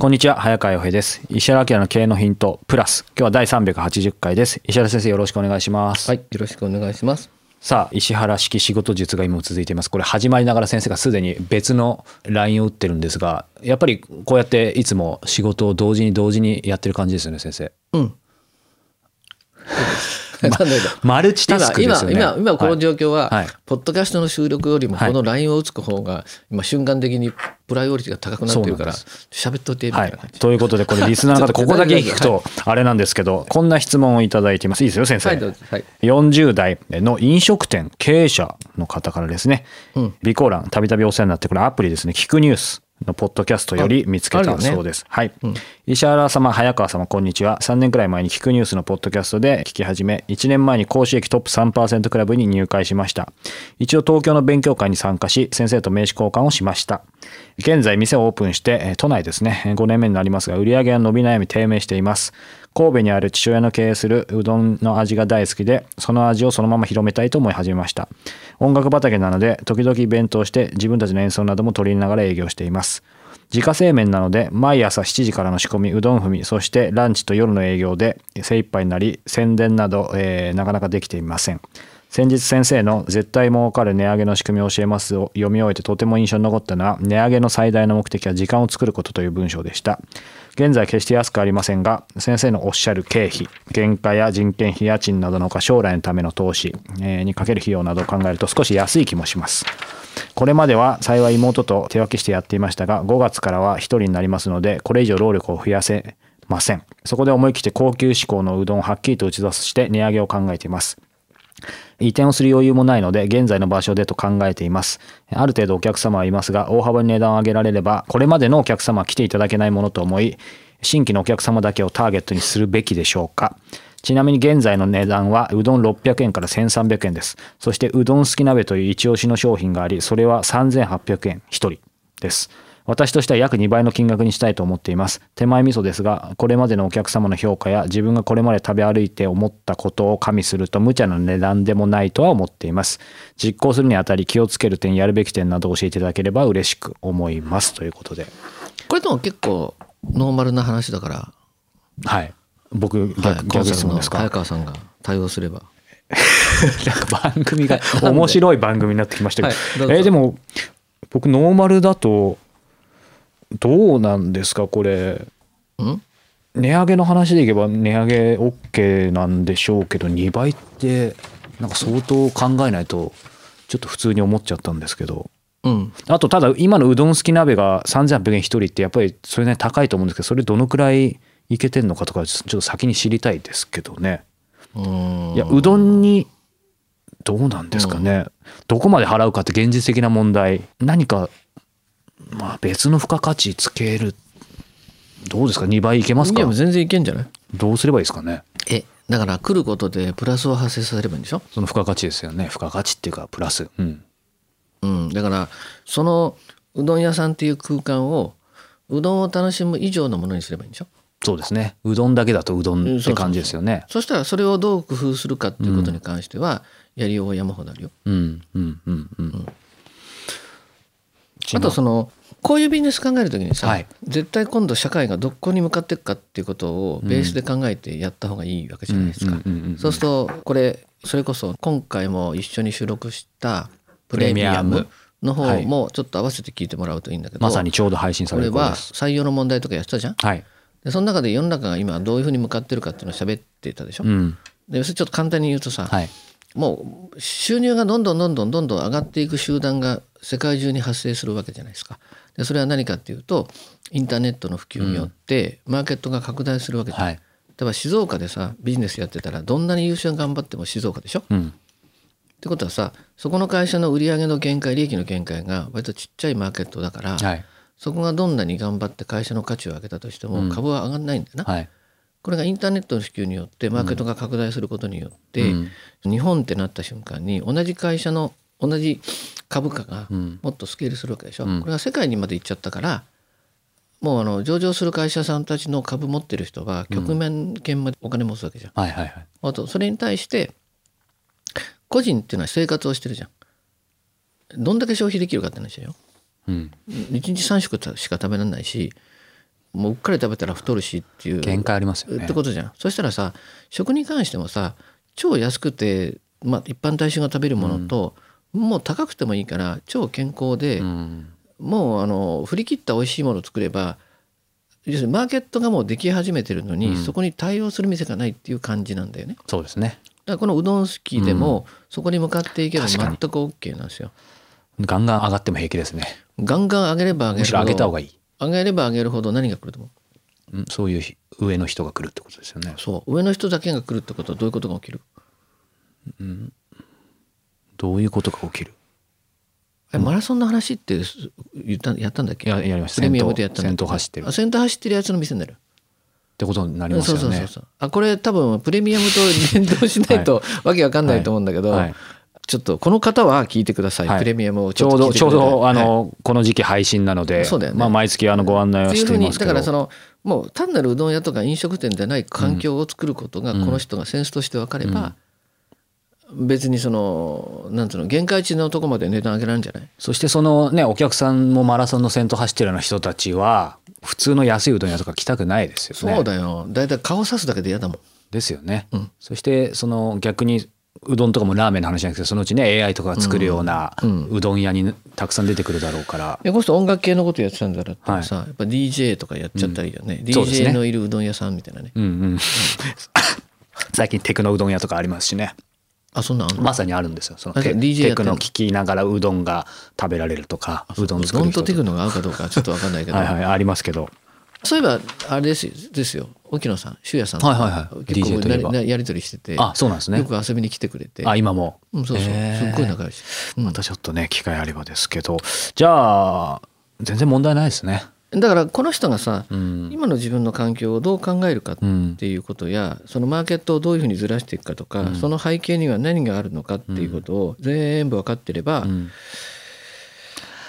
こんにちは、早川洋平です。石原明の経営のヒントプラス。今日は第380回です。石原先生よろしくお願いします。はい、よろしくお願いします。さあ、石原式仕事術が今も続いています。これ始まりながら先生がすでに別の LINE を打ってるんですが、やっぱりこうやっていつも仕事を同時に同時にやってる感じですよね、先生。うん。なんだけどマルチタスクですよね。今今今この状況は、はいポッドキャストの収録よりもはいこの LINE を打つ方が今瞬間的にプライオリティが高くなってるから喋っといてみはいたいな感じ。。ということで、これ リスナーの方、ここだけ聞くとあれなんですけど、こんな質問をいただいています。いいですよ、先生。はいはい。40代の飲食店経営者の方からですね、うん。備考欄たびたびお世話になってこれアプリですね。聞くニュースのポッドキャストより見つけたそうです、はい、石原様早川様こんにちは。3年くらい前に聞くニュースのポッドキャストで聞き始め1年前に講師益トップ3%クラブに入会しました。一応東京の勉強会に参加し先生と名刺交換をしました。現在店をオープンしてえー都内ですね。5年目になりますが売り上げは伸び悩み低迷しています神戸にある父親の経営するうどんの味が大好きでその味をそのまま広めたいと思い始めました。音楽畑なので時々イベントをして自分たちの演奏なども取りながら営業しています。自家製麺なので毎朝7時からの仕込みうどん踏みそしてランチと夜の営業で精一杯になり宣伝など、えーなかなかできていません。先日先生の絶対儲かる値上げの仕組みを教えますを読み終えてとても印象に残ったのは値上げの最大の目的は時間を作ることという文章でした。現在決して安くありませんが先生のおっしゃる経費原価や人件費家賃などのほか将来のための投資にかける費用などを考えると少し安い気もします。これまでは幸い妹と手分けしてやっていましたが5月からは1人になりますのでこれ以上労力を増やせません。そこで思い切って高級志向のうどんをはっきりと打ち出して値上げを考えています。移転をする余裕もないので現在の場所でと考えています。ある程度お客様はいますが大幅に値段を上げられればこれまでのお客様は来ていただけないものと思い新規のお客様だけをターゲットにするべきでしょうか。ちなみに現在の値段はうどん600円から1300円です。そしてうどん好き鍋という一押しの商品がありそれは3800円1人です。私としては約2倍の金額にしたいと思っています。手前味噌ですがこれまでのお客様の評価や自分がこれまで食べ歩いて思ったことを加味すると無茶な値段でもないとは思っています。実行するにあたり気をつける点やるべき点などを教えていただければ嬉しく思います。ということで。これでも結構ノーマルな話だから、はい。僕逆,、はい、コ逆質問ですか？早川さんが対応すれば。なんか番組が面白い番組になってきましたけど、はいえーでも僕ノーマルだとどうなんですかこれ。うん？値上げの話でいけば値上げ OK なんでしょうけど2倍ってなんか相当考えないとちょっと普通に思っちゃったんですけど。うん。あとただ今のうどん好き鍋が3800円1人ってやっぱりそれなりに高いと思うんですけどそれどのくらいいけてんのかとかちょっと先に知りたいですけどね。うん。いやうどんにどうなんですかね、どこまで払うかって現実的な問題。何かまあ別の付加価値つけるどうですか？2倍いけますか？いや全然いけんじゃない？どうすればいいですかね？えだから来ることでプラスを発生させればいいんでしょ？その付加価値ですよね。付加価値っていうかプラス。うん。うん、だからそのうどん屋さんっていう空間をうどんを楽しむ以上のものにすればいいんでしょ？そうですね。うどんだけだとうどんって感じですよね。そしたらそれをどう工夫するかっていうことに関しては、やりようは山ほどあるよ。うん。うん。うん。うんあとそのこういうビジネス考えるときにさ、はい。絶対今度社会がどこに向かっていくかっていうことをベースで考えてやった方がいいわけじゃないですか。そうするとこれそれこそ今回も一緒に収録したプレミアム。の方もちょっと合わせて聞いてもらうといいんだけど、まさにちょうど配信さこれはれる頃です。採用の問題とかやってたじゃん？はい。でその中で世の中が今どういうふうに向かってるかっていうのを喋ってたでしょ？うん。でそれちょっと簡単に言うとさ、はい。もう収入がどんどんどんどんどんどん上がっていく集団が世界中に発生するわけじゃないですか。でそれは何かっていうとインターネットの普及によってマーケットが拡大するわけじゃない。はい例えば静岡でさビジネスやってたらどんなに優秀に頑張っても静岡でしょ？っうんてことはさそこの会社の売上の限界利益の限界が割とちっちゃいマーケットだから、はいそこがどんなに頑張って会社の価値を上げたとしても株は上がらないんだよな。はいこれがインターネットの普及によってマーケットが拡大することによって、うん日本ってなった瞬間に同じ会社の同じ株価がん。もっとスケールするわけでしょ、うん。これが世界にまで行っちゃったからもうあの上場する会社さんたちの株持ってる人は局面権までお金持つわけじゃん。はいはいはい。あとそれに対して個人っていうのは生活をしてるじゃん。どんだけ消費できるかって話だよ。うん。1日3食しか食べられないしもううっかり食べたら太るしっていう限界ありますよね。ってことじゃん。そしたらさ食に関してもさ超安くて、まあ、一般大衆が食べるものと、もう高くてもいいから超健康で、うん。もうあの振り切った美味しいものを作れば要するにマーケットがもうでき始めてるのに、そこに対応する店がないっていう感じなんだよね。そうですね。だからこのうどん好きでも、そこに向かっていけば全く OK なんですよ。ガンガン上がっても平気ですね。ガンガン上げれば上げるほどむしろ上げた方がいい、上げれば上げるほど何が来ると思う？うん、そういう上の人が来るってことですよね。そう。上の人だけが来るってことはどういうことが起きる？どういうことが起きる？えマラソンの話ってす言ったやったんだっけ？ややりました。プレミアムでやった先頭走ってる。あ先頭走ってるやつの店になる。ってことになりますよね。そうそうそうあこれ多分プレミアムと連動しないと わけわかんないと思うんだけど、はい。はい。ちょっとこの方は聞いてください、はい。プレミアムをちょうどちょうどあはい。の、この時期配信なのでそうだよね。まあ、毎月あのご案内はしっていますけど。だからそのもう単なるうどん屋とか飲食店でない環境を作ることがこの人がセンスとして分かれば、別にそのなんつうの限界値のとこまで値段上げられるんじゃない？そしてそのねお客さんもマラソンの先頭走ってるような人たちは普通の安いうどん屋とか来たくないですよね。そうだよ。だいたい顔さすだけで嫌だもん。ですよね。うん。そしてその逆にうどんとかもラーメンの話じゃなくてそのうちね AI とかが作るようなうん。うどん屋にたくさん出てくるだろうから。いやこの人音楽系のことやってたんだったらさ、やっぱ DJ とかやっちゃったらいいよね、そうですね。DJ のいるうどん屋さんみたいなね。うん。うん。最近テクノうどん屋とかありますしね。あそんなまさにあるんですよ。そのあテテクノ聞きながらうどんが食べられるとかうどん作る人とか。テクノが合うかどうかはちょっと分かんないけど、はいはいありますけど。そういえばあれですよ。ですよ。沖野さん修也さん。とはいはいはい。結構やり取りしてて。あそうなんですね。よく遊びに来てくれて。あ今も。うん、そうそう、へー。すっごい仲良し、うん。またちょっとね機会あればですけど。じゃあ全然問題ないですね。だからこの人がさ、うん。今の自分の環境をどう考えるかっうんていうことや、そのマーケットをどういうふうにずらしていくかとか、その背景には何があるのかっていうことを全部分かってれば、うん。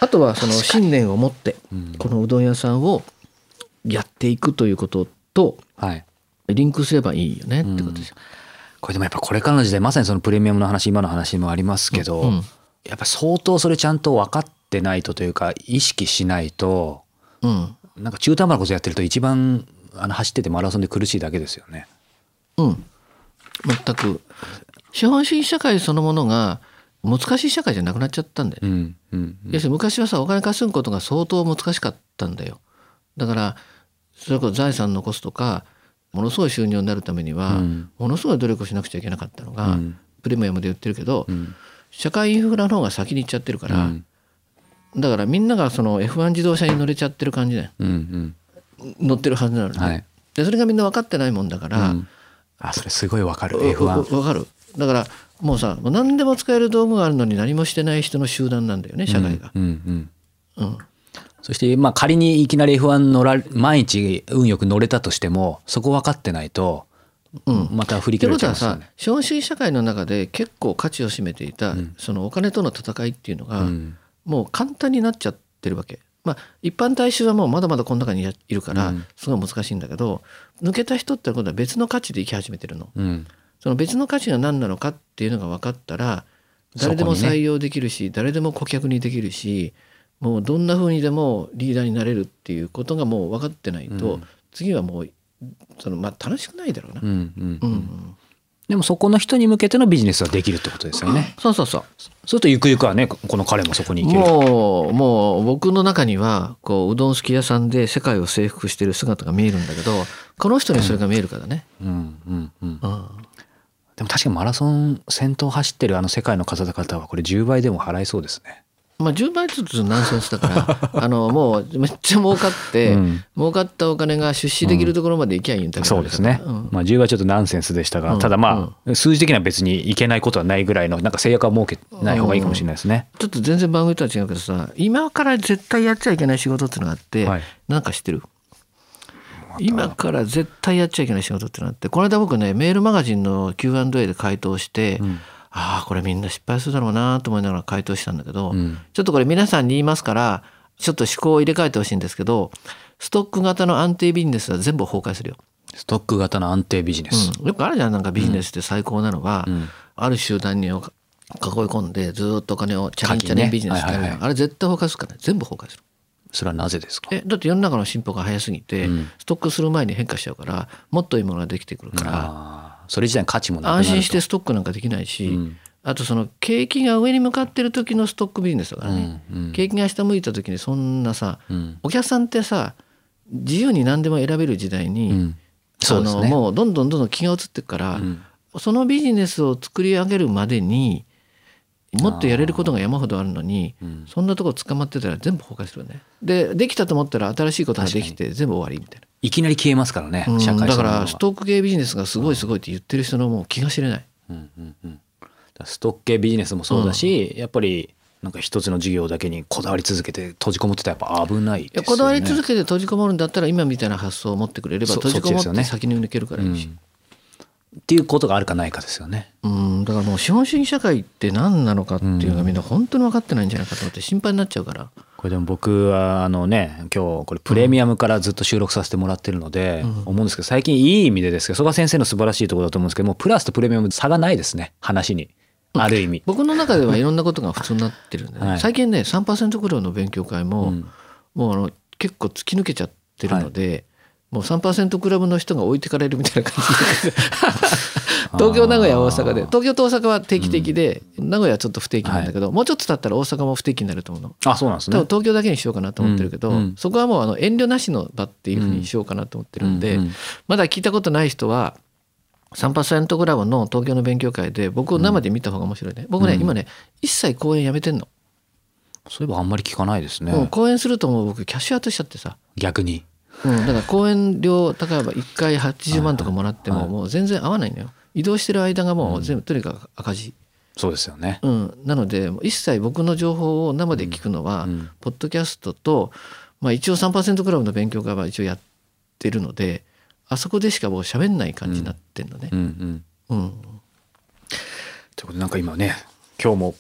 あとはその信念を持ってうん。このうどん屋さんをやっていくということとはい。リンクすればいいよねってことですよ。これでもやっぱこれからの時代まさにそのプレミアムの話今の話もありますけど、うん。やっぱ相当それちゃんと分かってないとというか意識しないとうん。なんか中途半端なことやってると一番あの走っててマラソンで苦しいだけですよね。うん。全く。資本主義社会そのものが難しい社会じゃなくなっちゃったんだよ。ね。うんうん。要するに昔はさお金稼ぐことが相当難しかったんだよ。だからそれこそ財産残すとかものすごい収入になるためには、うん。ものすごい努力をしなくちゃいけなかったのが、うん。プレミアムで言ってるけど、ん。社会インフラの方が先に行っちゃってるから、うんだからみんながその F1 自動車に乗れちゃってる感じだよ。うん乗ってるはずなのに、はい。でそれがみんな分かってないもんだから、うん。あそれすごいわかる。う F1 うわかる。だからもうさ何でも使える道具があるのに何もしてない人の集団なんだよね社会が。うんうん。うん。そしてまあ仮にいきなり F1 乗ら毎日運よく乗れたとしてもそこ分かってないとうん。また振り切れちゃいますよね。資本主義社会の中で結構価値を占めていた、そのお金との戦いっていうのが、うんもう簡単になっちゃってるわけ。まあ一般大衆はもうまだまだこの中にいるから、うんすごい難しいんだけど抜けた人ってことは別の価値で生き始めてるの。うんその別の価値が何なのかっていうのが分かったら誰でも採用できるし、誰でも顧客にできるしもうどんな風にでもリーダーになれるっていうことがもう分かってないと、うん次はもうそのまあ楽しくないだろうな。うんうんうんでもそこの人に向けてのビジネスはできるってことですよね。そうそうそうそうするとゆくゆくはねこの彼もそこに行ける。もうもう僕の中にはこううどん好き屋さんで世界を征服してる姿が見えるんだけどこの人にそれが見えるからね。うんうんうん。うんでも確かにマラソン先頭走ってるあの世界の方々はこれ10倍でも払いそうですね。まあ、10倍ずつナンセンスだから あのもうめっちゃ儲かって、うん。儲かったお金が出資できるところまで行きゃいいんだけど、そうですね。うん。まあ10倍ちょっとナンセンスでしたが、うん。ただまあ数字的には別にいけないことはないぐらいのなんか制約は設けない方がいいかもしれないですね。ちょっと全然番組とは違うけどさ今から絶対やっちゃいけない仕事っていうのがあって、はい。なんか知ってる？今から絶対やっちゃいけない仕事っていうのがあってこの間僕ねメールマガジンの Q&A で回答して、んああこれみんな失敗するだろうなと思いながら回答したんだけど、うん。ちょっとこれ皆さんに言いますからちょっと思考を入れ替えてほしいんですけどストック型の安定ビジネスは全部崩壊するよ。ストック型の安定ビジネス。うん、よくあるじゃん。なんかビジネスで最高なのは、ん。ある集団に囲い込んでずっとお金をチャレンチャレンビジネスってあるじゃんはいはいはい。あれ絶対崩壊するからね。全部崩壊する。それはなぜですか？えだって世の中の進歩が早すぎて、うん。ストックする前に変化しちゃうからもっといいものができてくるから、それ自体に価値もなくなると。安心してストックなんかできないし、うん。あとその景気が上に向かってる時のストックビジネスだからね、うんうん。景気が下向いた時にそんなさ、うん。お客さんってさ自由に何でも選べる時代に、うん。そのね。もうどんどんどんどん気が移っていくから、うん。そのビジネスを作り上げるまでにもっとやれることが山ほどあるのに、うん。そんなとこ捕まってたら全部崩壊するよね。でできたと思ったら新しいことができて全部終わりみたいな。いきなり消えますからね、うん社会だからストック系ビジネスがすごいすごいって言ってる人のもう気が知れない。うんうんうんだからストック系ビジネスもそうだし、やっぱりなんか一つの事業だけにこだわり続けて閉じこもってたらやっぱ危ないですよね。いやこだわり続けて閉じこもるんだったら今みたいな発想を持ってくれればそ閉じこもって先に抜けるからいいし。っていうことがあるかないかですよね。うん、だからもう資本主義社会って何なのかっていうのがみんな本当に分かってないんじゃないかと思って心配になっちゃうから。これでも僕はあのね今日これプレミアムからずっと収録させてもらってるので、思うんですけど最近いい意味でですけど曽我先生の素晴らしいところだと思うんですけどもうプラスとプレミアム差がないですね。話に。ある意味。僕の中ではいろんなことが普通になってるんで、ね。はい。最近ね3%クラブの勉強会も、うん。もうあの結構突き抜けちゃってるので、もう3%クラブの人が置いてかれるみたいな感じで 東京名古屋大阪で。東京と大阪は定期的で、名古屋はちょっと不定期なんだけど、もうちょっと経ったら大阪も不定期になると思うの。あそうなんですね。多分。東京だけにしようかなと思ってるけど、うんうん。そこはもうあの遠慮なしの場っていうふうにしようかなと思ってるんで、うんうん。まだ聞いたことない人は3%クラブの東京の勉強会で僕を生で見た方が面白いね、僕ね、うん。今ね一切講演やめてんの、そういえばあんまり聞かないですね。もう講演するともう僕キャッシュアウトしちゃってさ、逆に。うん、だから講演料例えば1回80万とかもらってもはいはい。もう全然合わないのよ移動してる間がもう全部とにかく赤字、そうですよね。うん、なのでもう一切僕の情報を生で聞くのは、うんポッドキャストと、まあ、一応3%クラブの勉強会は一応やってるのであそこでしかもう喋んない感じになってんのねう。んうん。うんということでなんか今ね今日も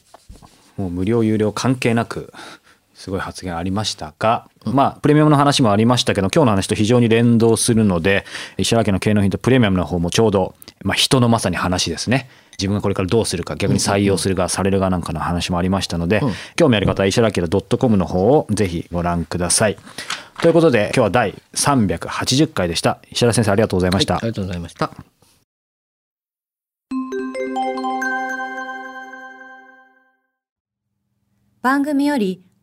もう無料有料関係なくすごい発言ありましたが、まあプレミアムの話もありましたけど今日の話と非常に連動するので石原家の経営のヒントプレミアムの方もちょうど、まあ、人のまさに話ですね自分がこれからどうするか逆に採用するかされるかなんかの話もありましたので、うん興味ある方は石原家 .com の方をぜひご覧ください。ということで今日は第380回でした石原先生ありがとうございました。はいありがとうございました。番組より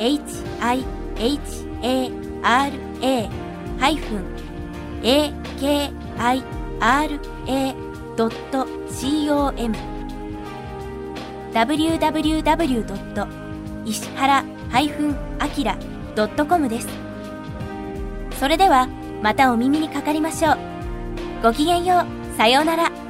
www.ishihara-akira.com www. 石原 -akira.com です。それではまたお耳にかかりましょう。ごきげんよう。さようなら。